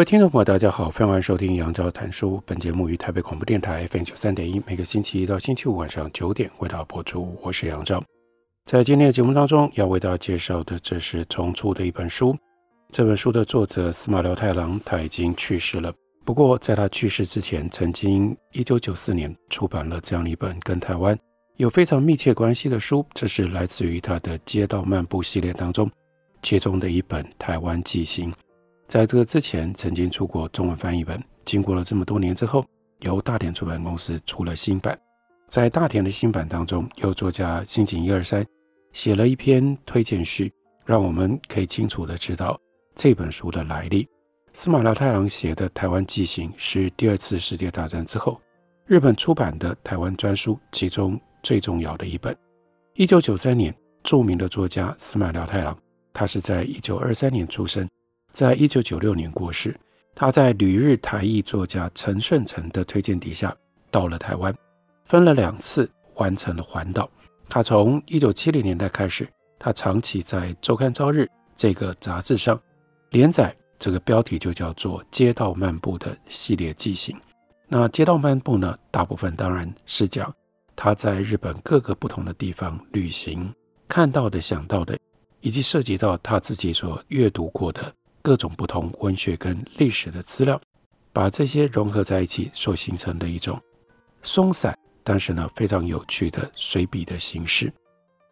各位听众朋友，大家好，欢迎收听杨照谈书。本节目于台北广播电台 FM 九三点一，每个星期一到星期五晚上九点为大家播出。我是杨照。在今天的节目当中，要为大家介绍的，这是重出的一本书。这本书的作者司马辽太郎他已经去世了。不过，在他去世之前，曾经一九九四年出版了这样一本跟台湾有非常密切关系的书，这是来自于他的《街道漫步》系列当中其中的一本《台湾纪行》。在这个之前，曾经出过中文翻译本。经过了这么多年之后，由大田出版公司出了新版。在大田的新版当中，由作家新井一二三写了一篇推荐序，让我们可以清楚地知道这本书的来历。司马辽太郎写的《台湾纪行》是第二次世界大战之后日本出版的台湾专书，其中最重要的一本。一九九三年，著名的作家司马辽太郎，他是在一九二三年出生。在一九九六年过世，他在旅日台裔作家陈顺成的推荐底下到了台湾，分了两次完成了环岛。他从一九七零年代开始，他长期在周刊朝日这个杂志上连载，这个标题就叫做《街道漫步》的系列记行。那《街道漫步》呢，大部分当然是讲他在日本各个不同的地方旅行看到的、想到的，以及涉及到他自己所阅读过的。各种不同文学跟历史的资料，把这些融合在一起，所形成的一种松散，但是呢非常有趣的随笔的形式。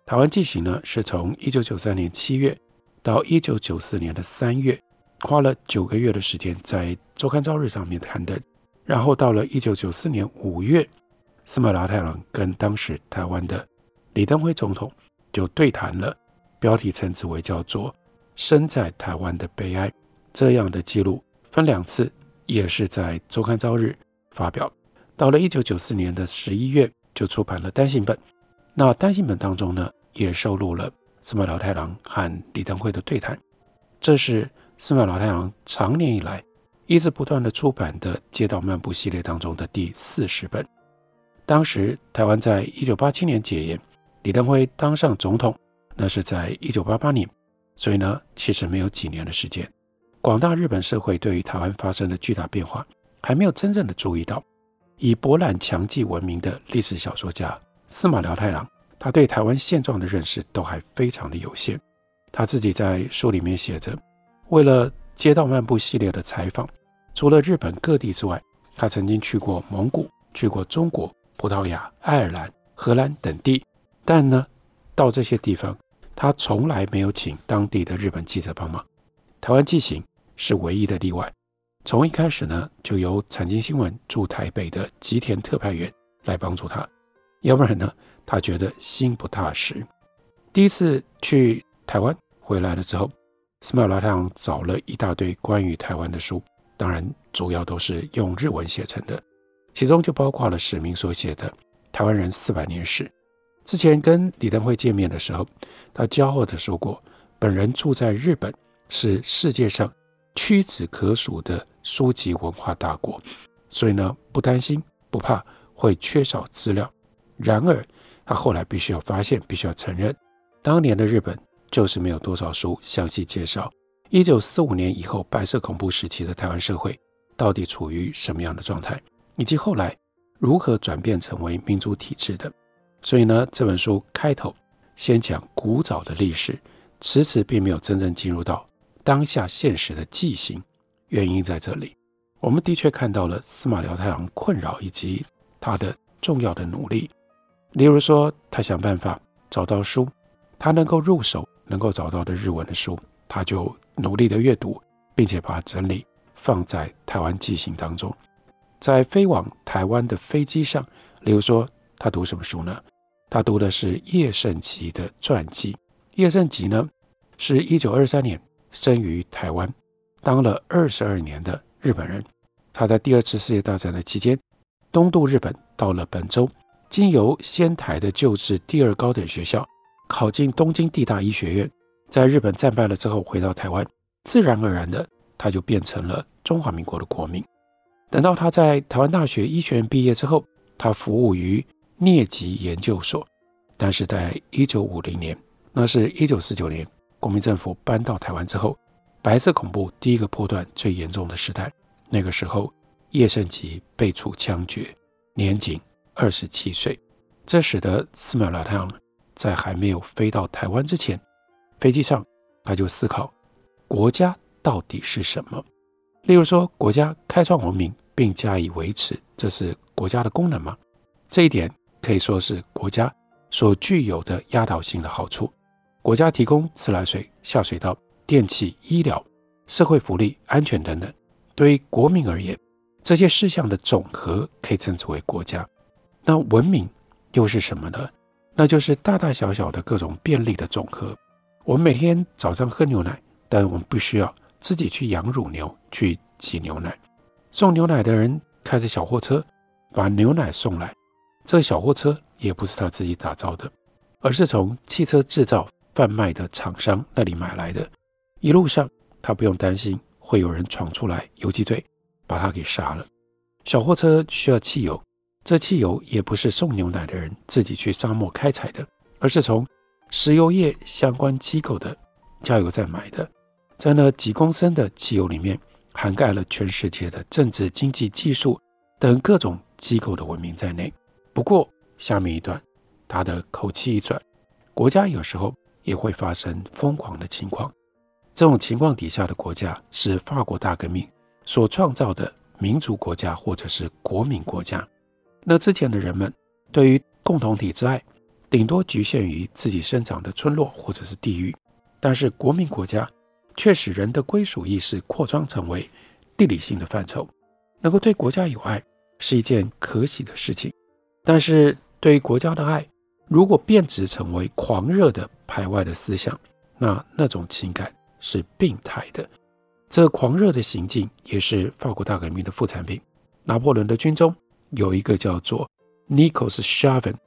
台湾纪行呢是从一九九三年七月到一九九四年的三月，花了九个月的时间在周刊朝日上面刊登，然后到了一九九四年五月，司马辽太郎跟当时台湾的李登辉总统就对谈了，标题称之为叫做。身在台湾的悲哀，这样的记录分两次，也是在周刊朝日发表。到了一九九四年的十一月，就出版了单行本。那单行本当中呢，也收录了司马辽太郎和李登辉的对谈。这是司马辽太郎长年以来一直不断的出版的《街道漫步》系列当中的第四十本。当时台湾在一九八七年解严，李登辉当上总统，那是在一九八八年。所以呢，其实没有几年的时间，广大日本社会对于台湾发生的巨大变化还没有真正的注意到。以博览强记闻名的历史小说家司马辽太郎，他对台湾现状的认识都还非常的有限。他自己在书里面写着，为了《街道漫步》系列的采访，除了日本各地之外，他曾经去过蒙古、去过中国、葡萄牙、爱尔兰、荷兰等地，但呢，到这些地方。他从来没有请当地的日本记者帮忙，台湾纪行是唯一的例外。从一开始呢，就由产经新闻驻台北的吉田特派员来帮助他，要不然呢，他觉得心不踏实。第一次去台湾回来了之后，司马辽太郎找了一大堆关于台湾的书，当然主要都是用日文写成的，其中就包括了史明所写的《台湾人四百年史》。之前跟李登辉见面的时候，他骄傲地说过：“本人住在日本，是世界上屈指可数的书籍文化大国，所以呢，不担心，不怕会缺少资料。”然而，他后来必须要发现，必须要承认，当年的日本就是没有多少书详细介绍一九四五年以后白色恐怖时期的台湾社会到底处于什么样的状态，以及后来如何转变成为民主体制的。所以呢，这本书开头先讲古早的历史，迟迟并没有真正进入到当下现实的纪行。原因在这里，我们的确看到了司马辽太郎困扰以及他的重要的努力。例如说，他想办法找到书，他能够入手、能够找到的日文的书，他就努力的阅读，并且把整理放在台湾纪行当中。在飞往台湾的飞机上，例如说。他读什么书呢？他读的是叶圣吉的传记。叶圣吉呢，是一九二三年生于台湾，当了二十二年的日本人。他在第二次世界大战的期间，东渡日本，到了本州，经由仙台的旧制第二高等学校，考进东京帝大医学院。在日本战败了之后，回到台湾，自然而然的，他就变成了中华民国的国民。等到他在台湾大学医学院毕业之后，他服务于疟疾研究所。但是在一九五零年，那是一九四九年，国民政府搬到台湾之后，白色恐怖第一个波段最严重的时代。那个时候，叶圣吉被处枪决，年仅二十七岁。这使得司马辽太郎在还没有飞到台湾之前，飞机上他就思考国家到底是什么。例如说，国家开创文明并加以维持，这是国家的功能吗？这一点可以说是国家所具有的压倒性的好处。国家提供自来水、下水道、电气、医疗、社会福利、安全等等。对于国民而言，这些事项的总和可以称之为国家。那文明又是什么呢？那就是大大小小的各种便利的总和。我们每天早上喝牛奶，但我们不需要自己去养乳牛去挤牛奶。送牛奶的人开着小货车把牛奶送来，这小货车也不是他自己打造的，而是从汽车制造贩卖的厂商那里买来的。一路上他不用担心。会有人闯出来，游击队把他给杀了。小货车需要汽油，这汽油也不是送牛奶的人自己去沙漠开采的，而是从石油业相关机构的加油站买的。在那几公升的汽油里面，涵盖了全世界的政治、经济、技术等各种机构的文明在内。不过下面一段，他的口气一转，国家有时候也会发生疯狂的情况。这种情况底下的国家是法国大革命所创造的民族国家或者是国民国家。那之前的人们对于共同体之爱，顶多局限于自己生长的村落或者是地域。但是国民国家却使人的归属意识扩张成为地理性的范畴。能够对国家有爱是一件可喜的事情，但是对于国家的爱如果变质成为狂热的排外的思想，那那种情感。是病态的，这狂热的行径也是法国大革命的副产品。拿破仑的军中有一个叫做 Nicolas c h a v i n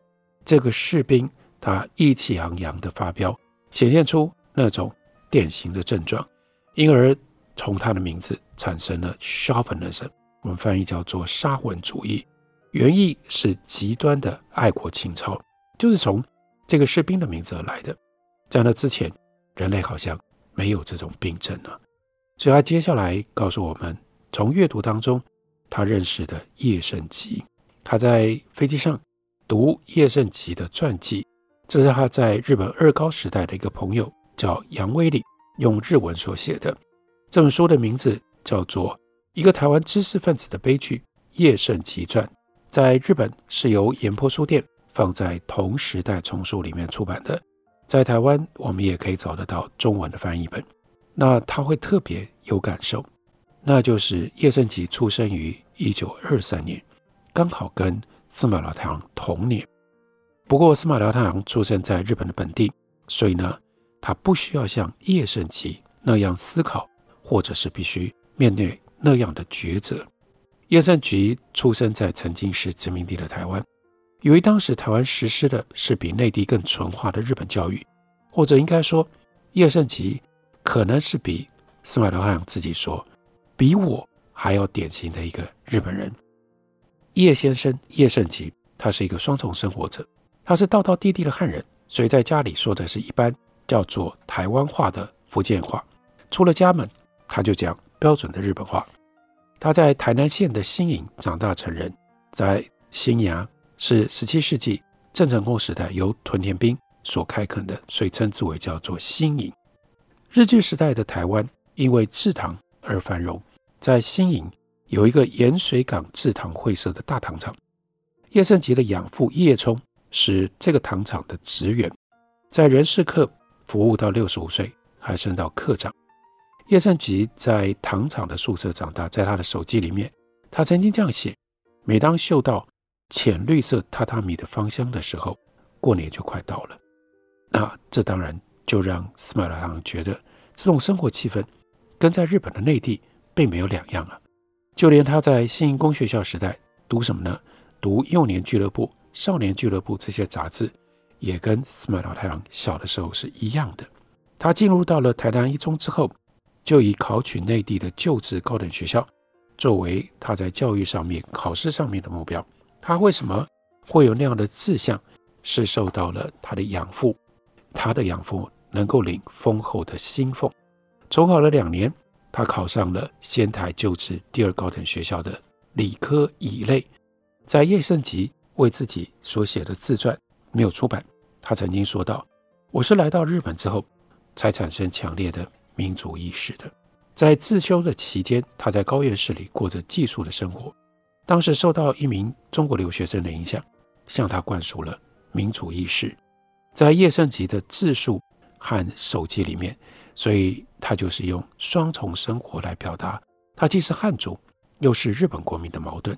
这个士兵他意气昂扬的发飙，显现出那种典型的症状，因而从他的名字产生了 c h a v i n i s m 我们翻译叫做沙文主义，原意是极端的爱国情操，就是从这个士兵的名字而来的。在那之前，人类好像。没有这种病症呢，所以他接下来告诉我们，从阅读当中，他认识的叶圣吉，他在飞机上读叶圣吉的传记，这是他在日本二高时代的一个朋友叫杨威里用日文所写的。这本书的名字叫做《一个台湾知识分子的悲剧：叶圣吉传》，在日本是由岩波书店放在同时代丛书里面出版的。在台湾，我们也可以找得到中文的翻译本。那他会特别有感受，那就是叶圣吉出生于一九二三年，刚好跟司马辽太郎同年。不过司马辽太郎出生在日本的本地，所以呢，他不需要像叶圣吉那样思考，或者是必须面对那样的抉择。叶胜吉出生在曾经是殖民地的台湾。由于当时台湾实施的是比内地更纯化的日本教育，或者应该说，叶圣吉可能是比司马辽太郎自己说，比我还要典型的一个日本人。叶先生叶圣吉，他是一个双重生活者，他是道道地地的汉人，所以在家里说的是一般叫做台湾话的福建话，出了家门他就讲标准的日本话。他在台南县的新营长大成人，在新营。是十七世纪郑成功时代由屯田兵所开垦的，所以称之为叫做新营。日据时代的台湾因为制糖而繁荣，在新营有一个盐水港制糖会社的大糖厂。叶圣吉的养父叶冲是这个糖厂的职员，在人事课服务到六十五岁，还升到课长。叶胜吉在糖厂的宿舍长大，在他的手记里面，他曾经这样写：每当嗅到浅绿色榻榻米的芳香的时候，过年就快到了。那这当然就让司马辽太郎觉得这种生活气氛跟在日本的内地并没有两样啊。就连他在信义公学校时代读什么呢？读幼年俱乐部、少年俱乐部这些杂志，也跟司马辽太郎小的时候是一样的。他进入到了台南一中之后，就以考取内地的旧制高等学校作为他在教育上面、考试上面的目标。他为什么会有那样的志向？是受到了他的养父，他的养父能够领丰厚的薪俸。重考了两年，他考上了仙台旧制第二高等学校的理科乙类。在叶圣吉为自己所写的自传没有出版，他曾经说道：“我是来到日本之后，才产生强烈的民族意识的。在自修的期间，他在高苑市里过着寄宿的生活。当时受到一名中国留学生的影响，向他灌输了。”民主意识，在叶圣吉的自述和手记里面，所以他就是用双重生活来表达，他既是汉族，又是日本国民的矛盾。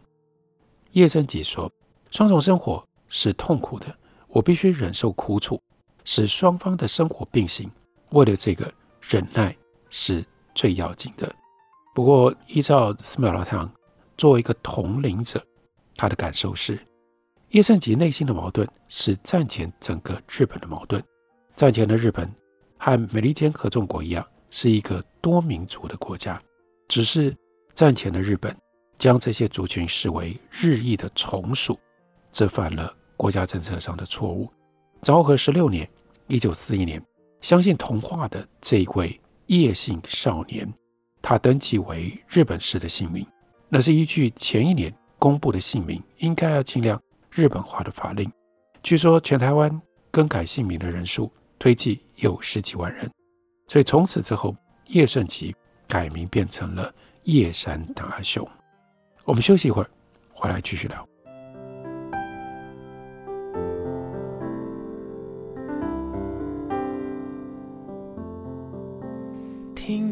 叶圣吉说：“双重生活是痛苦的，我必须忍受苦楚，使双方的生活并行。为了这个，忍耐是最要紧的。”不过，依照司马辽太郎作为一个统领者，他的感受是。叶圣吉内心的矛盾是战前整个日本的矛盾。战前的日本和美利坚合众国一样，是一个多民族的国家。只是战前的日本将这些族群视为日益的从属，这犯了国家政策上的错误。昭和十六年（一九四一年），相信童话的这一位叶姓少年，他登记为日本式的姓名，那是依据前一年公布的姓名，应该要尽量。日本化的法令，据说全台湾更改姓名的人数推计有十几万人，所以从此之后，叶圣吉改名变成了叶山大雄。我们休息一会儿，回来继续聊。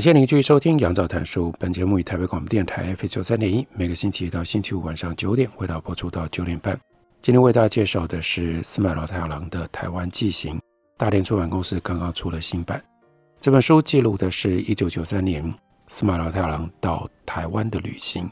感谢您继续收听《杨照谈书》。本节目以台北广播电台 F 九三点一，每个星期一到星期五晚上九点，为大家播出到九点半。今天为大家介绍的是司马辽太郎的《台湾纪行》，大连出版公司刚刚出了新版。这本书记录的是一九九三年司马辽太郎到台湾的旅行。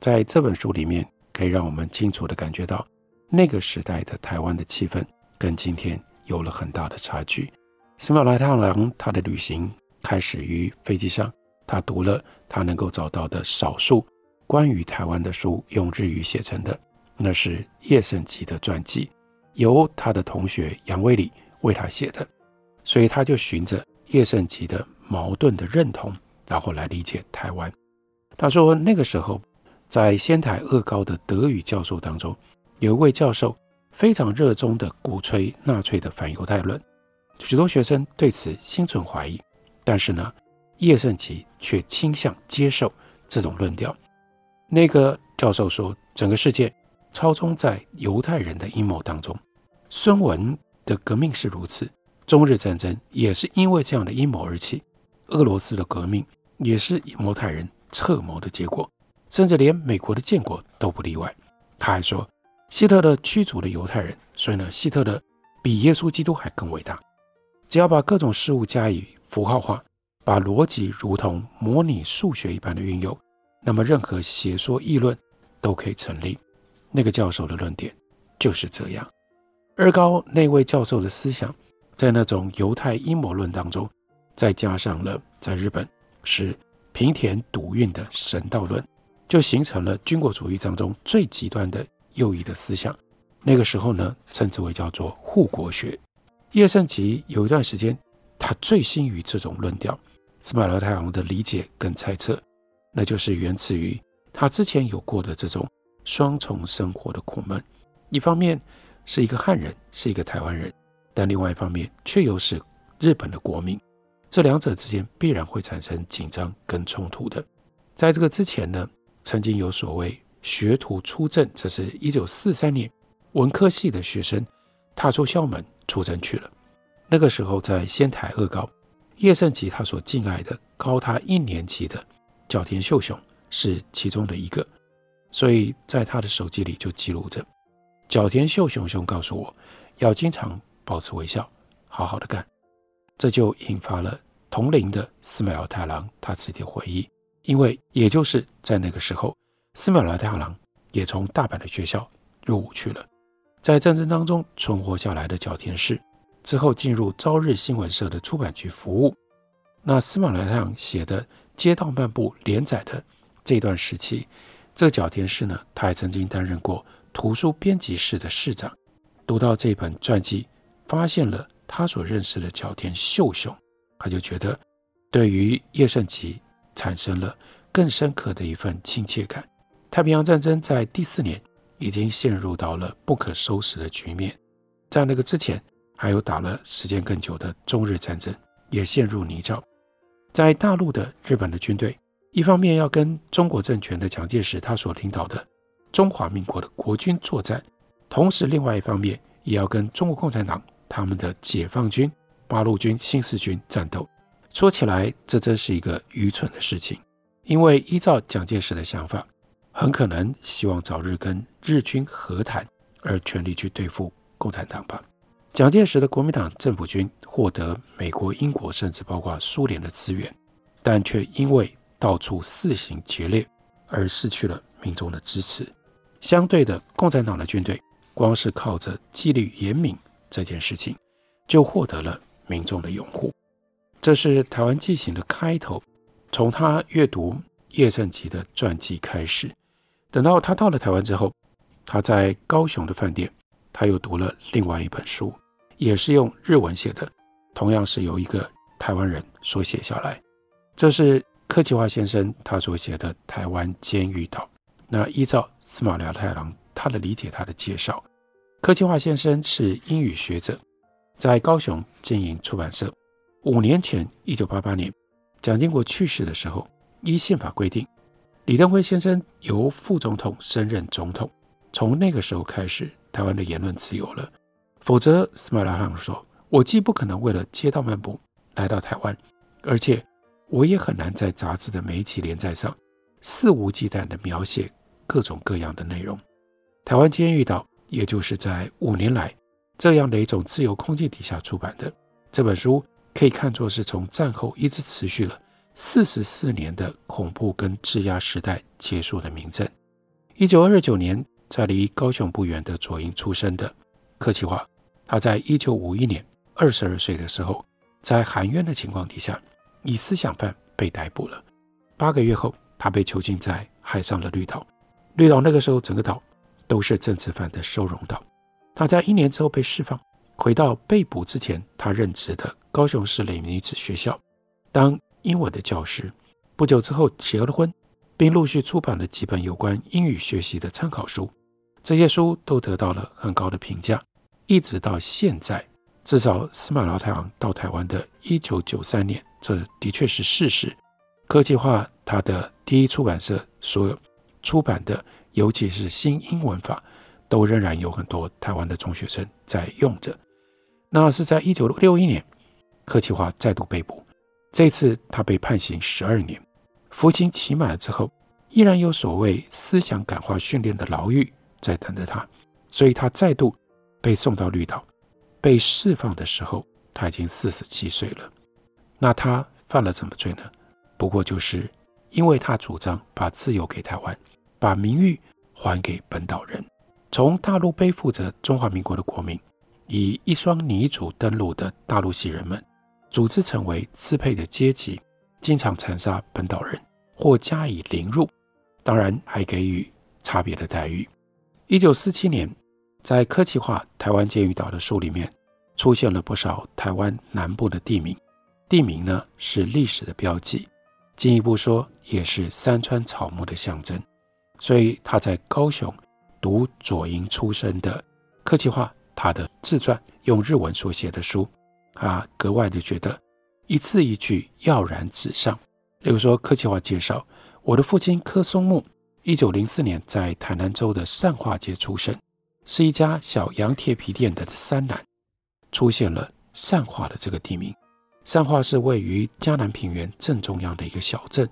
在这本书里面，可以让我们清楚地感觉到那个时代的台湾的气氛跟今天有了很大的差距。司马辽太郎他的旅行。开始于飞机上，他读了他能够找到的少数关于台湾的书，用日语写成的，那是叶圣吉的传记，由他的同学杨威礼为他写的，所以他就循着叶圣吉的矛盾的认同，然后来理解台湾。他说那个时候，在仙台二高的德语教授当中，有一位教授非常热衷的鼓吹纳粹的反犹太论，许多学生对此心存怀疑。但是呢，叶胜吉却倾向接受这种论调。那个教授说，整个世界操纵在犹太人的阴谋当中。孙文的革命是如此，中日战争也是因为这样的阴谋而起。俄罗斯的革命也是犹太人策谋的结果，甚至连美国的建国都不例外。他还说，希特勒驱逐了犹太人，所以呢，希特勒比耶稣基督还更伟大。只要把各种事物加以符号化，把逻辑如同模拟数学一般的运用，那么任何邪说议论都可以成立。那个教授的论点就是这样。二高那位教授的思想，在那种犹太阴谋论当中，再加上了在日本是平田笃运的神道论，就形成了军国主义当中最极端的右翼的思想。那个时候呢，称之为叫做护国学。叶圣吉有一段时间。他醉心于这种论调，司马辽太郎的理解跟猜测，那就是源自于他之前有过的这种双重生活的苦闷。一方面是一个汉人，是一个台湾人，但另外一方面却又是日本的国民，这两者之间必然会产生紧张跟冲突的。在这个之前呢，曾经有所谓学徒出阵，这是一九四三年文科系的学生踏出校门出征去了。那个时候在仙台二高，叶圣吉他所敬爱的高他一年级的角田秀雄是其中的一个，所以在他的手机里就记录着。角田秀雄兄告诉我，要经常保持微笑，好好的干。这就引发了同龄的寺买辽太郎他自己的回忆，因为也就是在那个时候，寺买辽太郎也从大阪的学校入伍去了。在战争当中存活下来的角田氏，之后进入朝日新闻社的出版局服务。那司马辽太郎写的《街道漫步》连载的这段时期，这角田氏呢，他还曾经担任过。图书编辑室的室长读到这本传记，发现了他所认识的角田秀雄，他就觉得对于叶圣吉产生了更深刻的一份亲切感。太平洋战争在第四年已经陷入到了不可收拾的局面，在那个之前还有打了时间更久的中日战争，也陷入泥沼。在大陆的日本的军队，一方面要跟中国政权的蒋介石他所领导的。中华民国的国军作战，同时另外一方面也要跟中国共产党他们的解放军、八路军、新四军战斗。说起来，这真是一个愚蠢的事情，因为依照蒋介石的想法，很可能希望早日跟日军和谈，而全力去对付共产党吧。蒋介石的国民党政府军获得美国、英国，甚至包括苏联的资源，但却因为到处肆行劫掠，而失去了民众的支持。相对的，共产党的军队光是靠着纪律严明这件事情，就获得了民众的拥护。这是台湾纪行的开头。从他阅读叶圣吉的传记开始，等到他到了台湾之后，他在高雄的饭店，他又读了另外一本书，也是用日文写的，同样是由一个台湾人所写下来。这是柯其华先生他所写的《台湾监狱岛》。那依照司马辽太郎他的理解，他的介绍，柯其华先生是英语学者，在高雄经营出版社。五年前，一九八八年，蒋经国去世的时候，依宪法规定，李登辉先生由副总统升任总统。从那个时候开始，台湾的言论自由了。否则，寺买辽太郎说，我既不可能为了街道漫步来到台湾，而且我也很难在杂志的每一期连载上肆无忌惮地描写。各种各样的内容，台湾监狱岛，也就是在五年来这样的一种自由空间底下出版的这本书，可以看作是从战后一直持续了四十四年的恐怖跟质押时代结束的明证。一九二九年，在离高雄不远的左营出生的柯其华，他在一九五一年二十二岁的时候，在含冤的情况底下，以思想犯被逮捕了。八个月后，他被囚禁在海上的绿岛。绿岛那个时候，整个岛都是政治犯的收容岛。他在一年之后被释放，回到被捕之前他任职的高雄市立女子学校当英文的教师。不久之后结了婚，并陆续出版了几本有关英语学习的参考书。这些书都得到了很高的评价，一直到现在，至少司马辽太郎到台湾的一九九三年，这的确是事实。柯其华他的第一出版社所。出版的，尤其是新英文法，都仍然有很多台湾的中学生在用着。那是在一九六一年，柯其华再度被捕，这次他被判刑十二年，服刑期满了之后，依然有所谓思想感化训练的牢狱在等着他，所以他再度被送到绿岛。被释放的时候，他已经四十七岁了。那他犯了什么罪呢？不过就是因为他主张把自由给台湾。把名誉还给本岛人，从大陆背负着中华民国的国民，以一双泥足登陆的大陆系人们，组织成为支配的阶级，经常残杀本岛人或加以凌辱，当然还给予差别的待遇。一九四七年，在柯其华台湾监狱岛的书里面，出现了不少台湾南部的地名，地名呢是历史的标记，进一步说也是山川草木的象征。所以他在高雄读左营出身的客气话，他的自传用日文所写的书，他格外的觉得一字一句跃然纸上。例如说，客气话介绍我的父亲柯松木，一九零四年在台南州的善化街出生，是一家小洋铁皮店的三男，出现了善化的这个地名。善化是位于江南平原正中央的一个小镇。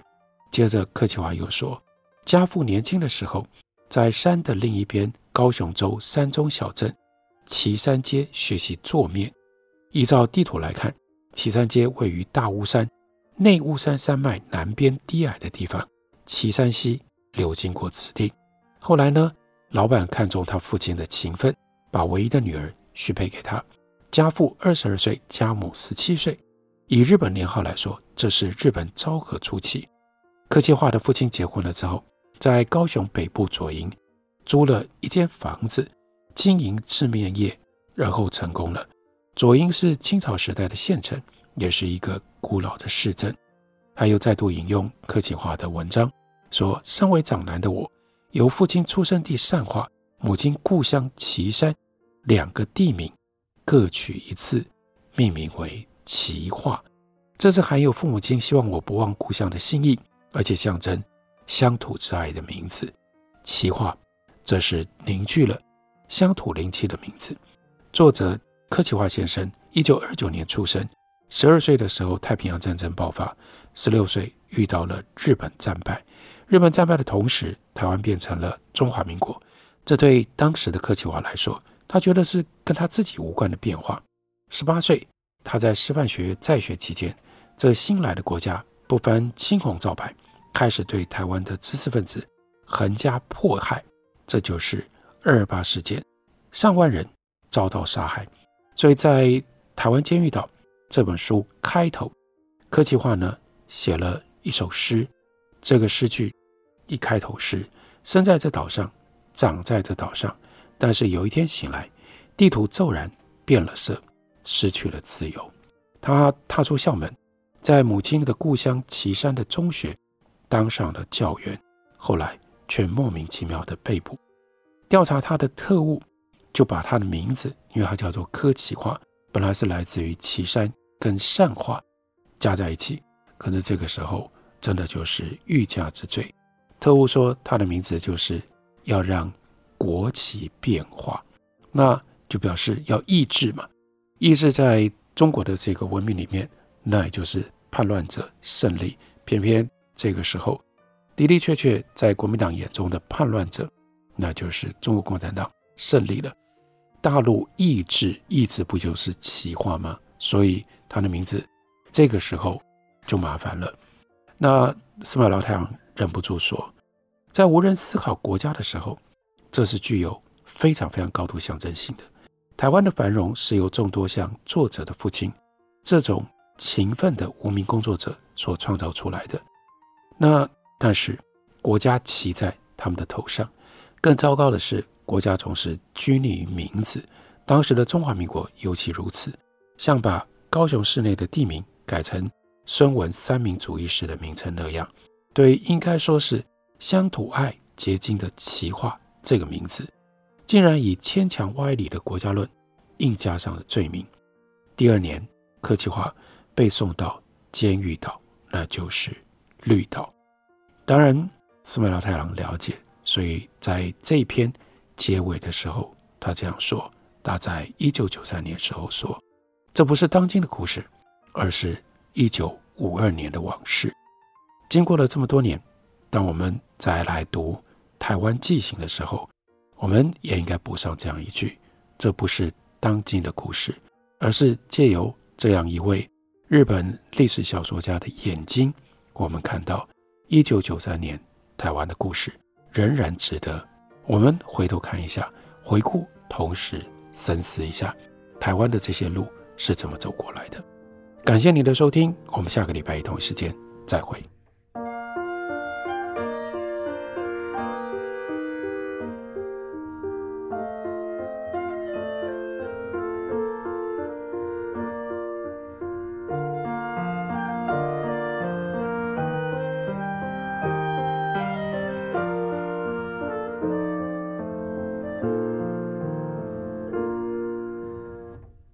接着，客气话又说，家父年轻的时候，在山的另一边，高雄州山中小镇旗山街学习做面。依照地图来看，旗山街位于大巫山。内巫山山脉南边低矮的地方，旗山溪流经过此地。后来呢，老板看中他父亲的勤奋，把唯一的女儿许配给他。家父二十二岁，家母十七岁。以日本年号来说，这是日本昭和初期。客气话的父亲结婚了之后，在高雄北部左营租了一间房子，经营制面业，然后成功了。左营是清朝时代的县城。也是一个古老的市镇，他又再度引用客气话的文章，说：身为长男的我，由父亲出生地善化、母亲故乡岐山两个地名各取一字，命名为岐化。这是含有父母亲希望我不忘故乡的心意，而且象征乡土之爱的名字。岐化，这是凝聚了乡土灵气的名字。作者客气话先生，一九二九年出生。十二岁的时候，太平洋战争爆发；十六岁遇到了日本战败。日本战败的同时，台湾变成了中华民国。这对当时的客气话来说，他觉得是跟他自己无关的变化。十八岁，他在师范学院在学期间，这新来的国家不分青红皂白，开始对台湾的知识分子横加迫害。这就是二二八事件，上万人遭到杀害。所以在台湾监狱岛。这本书开头，客气话呢写了一首诗。这个诗句一开头是：生在这岛上，长在这岛上，但是有一天醒来，地图骤然变了色，失去了自由。他踏出校门，在母亲的故乡岐山的中学当上了教员，后来却莫名其妙的被捕。调查他的特务就把他的名字，因为他叫做客气话，本来是来自于岐山。跟善化加在一起，可是这个时候真的就是欲加之罪。特务说他的名字就是要让国旗变化，那就表示要抑制嘛。抑制在中国的这个文明里面，那也就是叛乱者胜利。偏偏这个时候的的确确在国民党眼中的叛乱者，那就是中国共产党胜利了。大陆抑制，抑制不就是旗化吗？所以。他的名字，这个时候就麻烦了。那司马老太郎忍不住说，在无人思考国家的时候，这是具有非常非常高度象征性的。台湾的繁荣是由众多像作者的父亲这种勤奋的无名工作者所创造出来的。那但是国家骑在他们的头上，更糟糕的是，国家总是拘泥于名字。当时的中华民国尤其如此，像把。高雄市内的地名改成孙文三民主义时的名称那样，对应该说是乡土爱结晶的奇话这个名字，竟然以牵强歪理的国家论硬加上了罪名。第二年，客气话被送到监狱岛，那就是绿岛。当然，司马老太郎了解，所以在这篇结尾的时候，他这样说：他在一九九三年时候说。这不是当今的故事，而是一九五二年的往事。经过了这么多年，当我们再来读《台湾纪行》的时候，我们也应该补上这样一句：这不是当今的故事，而是借由这样一位日本历史小说家的眼睛，我们看到一九九三年台湾的故事仍然值得我们回头看一下，回顾，同时深思一下台湾的这些路。是怎么走过来的？感谢你的收听，我们下个礼拜一同一时间再会。